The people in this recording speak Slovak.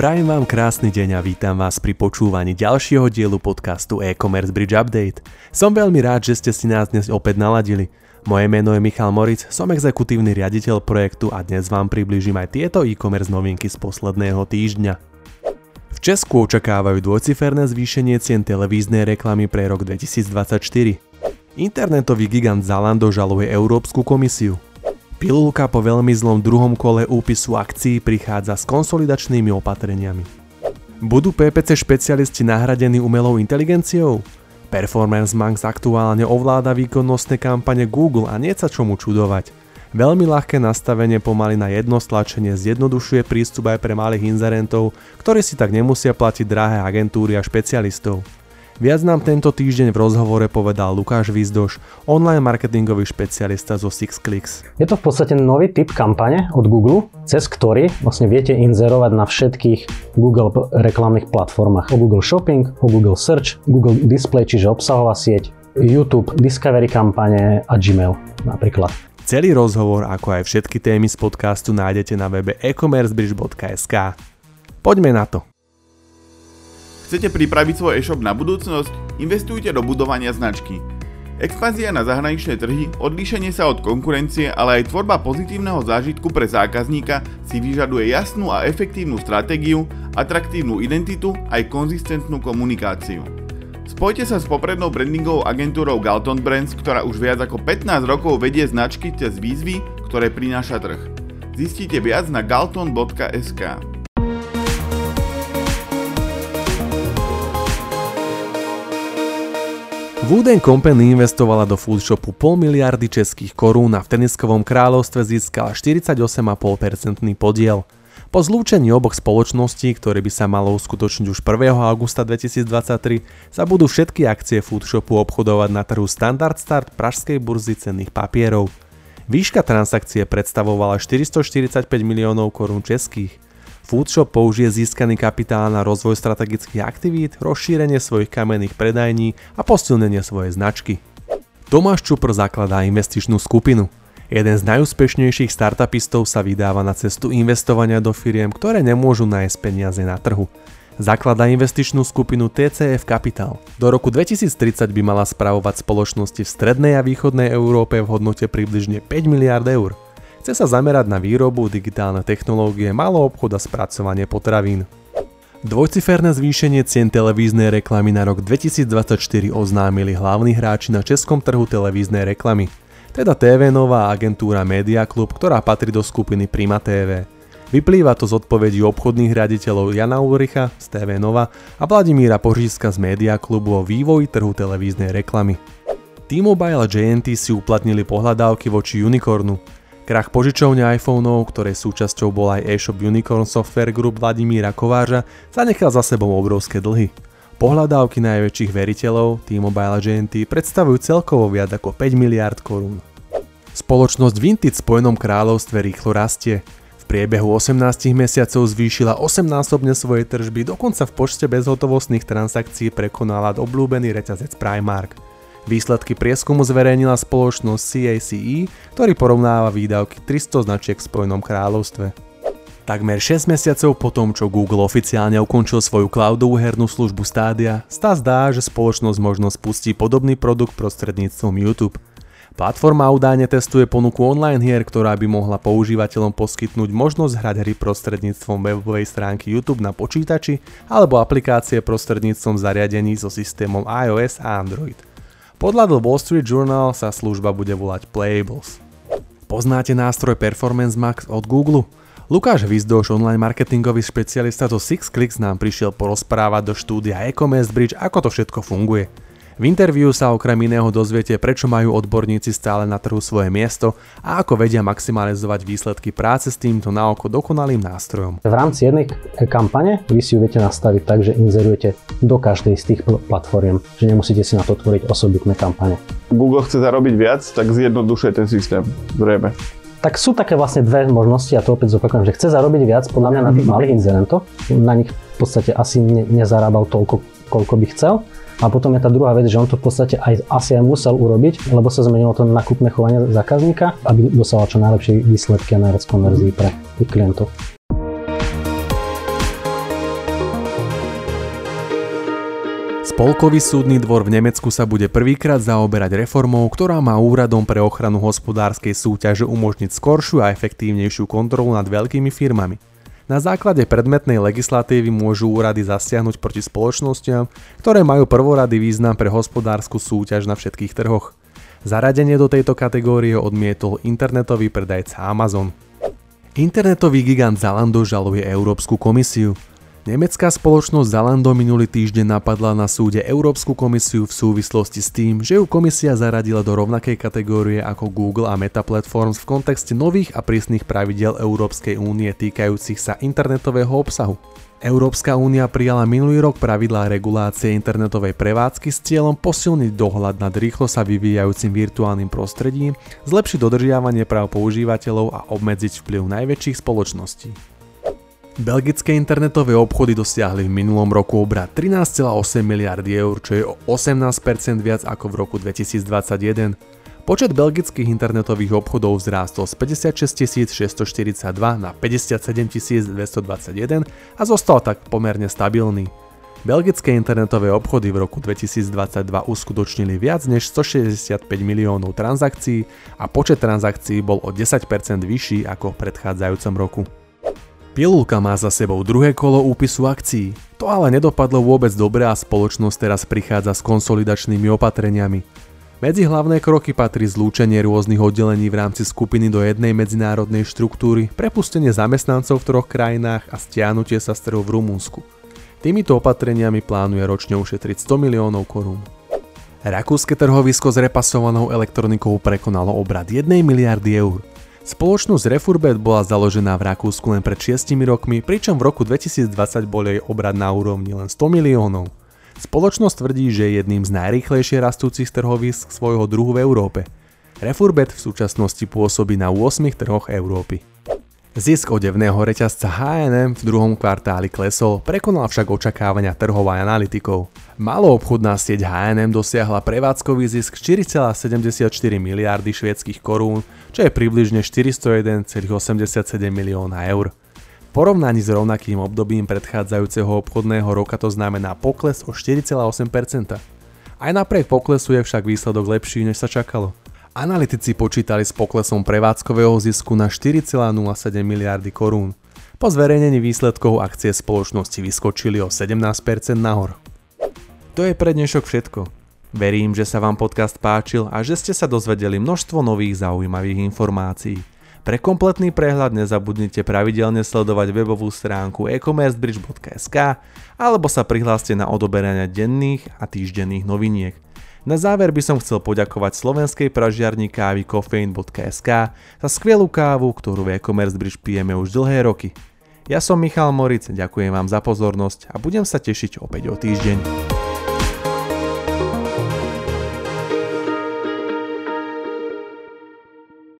Prajem vám krásny deň a vítam vás pri počúvaní ďalšieho dielu podcastu e-commerce Bridge Update. Som veľmi rád, že ste si nás dnes opäť naladili. Moje meno je Michal Moric, som exekutívny riaditeľ projektu a dnes vám približím aj tieto e-commerce novinky z posledného týždňa. V Česku očakávajú dvojciferné zvýšenie cien televíznej reklamy pre rok 2024. Internetový gigant Zalando žaluje Európsku komisiu. Pilulka po veľmi zlom druhom kole úpisu akcií prichádza s konsolidačnými opatreniami. Budú PPC špecialisti nahradení umelou inteligenciou? Performance Max aktuálne ovláda výkonnostné kampane Google a nie sa čomu čudovať. Veľmi ľahké nastavenie pomaly na jedno stlačenie zjednodušuje prístup aj pre malých inzerentov, ktorí si tak nemusia platiť drahé agentúry a špecialistov. Viac nám tento týždeň v rozhovore povedal Lukáš Vizdoš, online marketingový špecialista zo SixClicks. Je to v podstate nový typ kampane od Google, cez ktorý vlastne viete inzerovať na všetkých Google reklamných platformách. O Google Shopping, o Google Search, Google Display, čiže obsahová sieť, YouTube, Discovery kampane a Gmail napríklad. Celý rozhovor, ako aj všetky témy z podcastu nájdete na webe e-commercebridge.sk. Poďme na to. Chcete pripraviť svoj e-shop na budúcnosť? Investujte do budovania značky. Expanzia na zahraničné trhy, odlíšenie sa od konkurencie, ale aj tvorba pozitívneho zážitku pre zákazníka si vyžaduje jasnú a efektívnu stratégiu, atraktívnu identitu aj konzistentnú komunikáciu. Spojte sa s poprednou brandingovou agentúrou Galton Brands, ktorá už viac ako 15 rokov vedie značky cez výzvy, ktoré prináša trh. Zistite viac na galton.sk. Wooden Company investovala do foodshopu pol miliardy českých korún a v teniskovom kráľovstve získala 48,5% podiel. Po zlúčení oboch spoločností, ktoré by sa malo uskutočniť už 1. augusta 2023, sa budú všetky akcie foodshopu obchodovať na trhu Standard Start pražskej burzy cenných papierov. Výška transakcie predstavovala 445 miliónov korún českých. Foodshop použije získaný kapitál na rozvoj strategických aktivít, rozšírenie svojich kamenných predajní a posilnenie svojej značky. Tomáš Čupr zakladá investičnú skupinu. Jeden z najúspešnejších startupistov sa vydáva na cestu investovania do firiem, ktoré nemôžu nájsť peniaze na trhu. Zakladá investičnú skupinu TCF Capital. Do roku 2030 by mala spravovať spoločnosti v strednej a východnej Európe v hodnote približne 5 miliard eur. Chce sa zamerať na výrobu, digitálne technológie, malo obchod a spracovanie potravín. Dvojciferné zvýšenie cien televíznej reklamy na rok 2024 oznámili hlavní hráči na českom trhu televíznej reklamy, teda TV Nová agentúra Media Club, ktorá patrí do skupiny Prima TV. Vyplýva to z odpovedí obchodných riaditeľov Jana Ulricha z TV Nova a Vladimíra Pořízka z Media Klubu o vývoji trhu televíznej reklamy. T-Mobile a JNT si uplatnili pohľadávky voči Unicornu, Krach požičovne iPhoneov, ktorej súčasťou bol aj e-shop Unicorn Software Group Vladimíra Kováža, zanechal za sebou obrovské dlhy. Pohľadávky najväčších veriteľov, T-Mobile a GNT, predstavujú celkovo viac ako 5 miliard korún. Spoločnosť Vintage v Spojenom kráľovstve rýchlo rastie. V priebehu 18 mesiacov zvýšila 8-násobne svoje tržby, dokonca v počte bezhotovostných transakcií prekonala obľúbený reťazec Primark. Výsledky prieskumu zverejnila spoločnosť CACE, ktorý porovnáva výdavky 300 značiek v Spojenom kráľovstve. Takmer 6 mesiacov po tom, čo Google oficiálne ukončil svoju cloudovú hernú službu Stadia, sta zdá, že spoločnosť možno spustí podobný produkt prostredníctvom YouTube. Platforma údajne testuje ponuku online hier, ktorá by mohla používateľom poskytnúť možnosť hrať hry prostredníctvom webovej stránky YouTube na počítači alebo aplikácie prostredníctvom zariadení so systémom iOS a Android. Podľa The Wall Street Journal sa služba bude volať Playables. Poznáte nástroj Performance Max od Google? Lukáš Vizdoš, online marketingový špecialista zo SixClicks nám prišiel porozprávať do štúdia e-commerce bridge, ako to všetko funguje. V interviu sa okrem iného dozviete, prečo majú odborníci stále na trhu svoje miesto a ako vedia maximalizovať výsledky práce s týmto naoko dokonalým nástrojom. V rámci jednej kampane vy si ju viete nastaviť tak, že inzerujete do každej z tých platform, že nemusíte si na to tvoriť osobitné kampane. Google chce zarobiť viac, tak zjednodušuje ten systém, zrejme. Tak sú také vlastne dve možnosti, a to opäť zopakujem, že chce zarobiť viac, podľa mňa na tých malých inzerentov, na nich v podstate asi ne, nezarábal toľko, koľko by chcel. A potom je tá druhá vec, že on to v podstate aj asi aj musel urobiť, lebo sa zmenilo to nakupné chovanie zákazníka, aby dosiahol čo najlepšie výsledky a najviac konverzií pre tých klientov. Spolkový súdny dvor v Nemecku sa bude prvýkrát zaoberať reformou, ktorá má úradom pre ochranu hospodárskej súťaže umožniť skoršiu a efektívnejšiu kontrolu nad veľkými firmami. Na základe predmetnej legislatívy môžu úrady zasiahnuť proti spoločnostiam, ktoré majú prvorady význam pre hospodárskú súťaž na všetkých trhoch. Zaradenie do tejto kategórie odmietol internetový predajca Amazon. Internetový gigant Zalando žaluje Európsku komisiu. Nemecká spoločnosť Zalando minulý týždeň napadla na súde Európsku komisiu v súvislosti s tým, že ju komisia zaradila do rovnakej kategórie ako Google a Meta Platforms v kontexte nových a prísnych pravidel Európskej únie týkajúcich sa internetového obsahu. Európska únia prijala minulý rok pravidlá regulácie internetovej prevádzky s cieľom posilniť dohľad nad rýchlo sa vyvíjajúcim virtuálnym prostredím, zlepšiť dodržiavanie práv používateľov a obmedziť vplyv najväčších spoločností. Belgické internetové obchody dosiahli v minulom roku obrad 13,8 miliardy eur, čo je o 18% viac ako v roku 2021. Počet belgických internetových obchodov vzrástol z 56 642 na 57 221 a zostal tak pomerne stabilný. Belgické internetové obchody v roku 2022 uskutočnili viac než 165 miliónov transakcií a počet transakcií bol o 10% vyšší ako v predchádzajúcom roku. Pilulka má za sebou druhé kolo úpisu akcií. To ale nedopadlo vôbec dobre a spoločnosť teraz prichádza s konsolidačnými opatreniami. Medzi hlavné kroky patrí zlúčenie rôznych oddelení v rámci skupiny do jednej medzinárodnej štruktúry, prepustenie zamestnancov v troch krajinách a stiahnutie sa z trhu v Rumúnsku. Týmito opatreniami plánuje ročne ušetriť 100 miliónov korún. Rakúske trhovisko s repasovanou elektronikou prekonalo obrad 1 miliardy eur. Spoločnosť Refurbet bola založená v Rakúsku len pred 6 rokmi, pričom v roku 2020 bol jej obrad na úrovni len 100 miliónov. Spoločnosť tvrdí, že je jedným z najrýchlejšie rastúcich trhovisk svojho druhu v Európe. Refurbet v súčasnosti pôsobí na 8 trhoch Európy. Zisk odevného reťazca H&M v druhom kvartáli klesol, prekonal však očakávania trhov a analytikov. Maloobchodná sieť H&M dosiahla prevádzkový zisk 4,74 miliardy švédskych korún, čo je približne 401,87 milióna eur. V porovnaní s rovnakým obdobím predchádzajúceho obchodného roka to znamená pokles o 4,8%. Aj napriek poklesu je však výsledok lepší, než sa čakalo. Analytici počítali s poklesom prevádzkového zisku na 4,07 miliardy korún. Po zverejnení výsledkov akcie spoločnosti vyskočili o 17% nahor. To je pre dnešok všetko. Verím, že sa vám podcast páčil a že ste sa dozvedeli množstvo nových zaujímavých informácií. Pre kompletný prehľad nezabudnite pravidelne sledovať webovú stránku e-commercebridge.sk alebo sa prihláste na odoberania denných a týždenných noviniek. Na záver by som chcel poďakovať slovenskej pražiarni kávy kofein.sk za skvelú kávu, ktorú v e-commerce bridge pijeme už dlhé roky. Ja som Michal Moric, ďakujem vám za pozornosť a budem sa tešiť opäť o týždeň.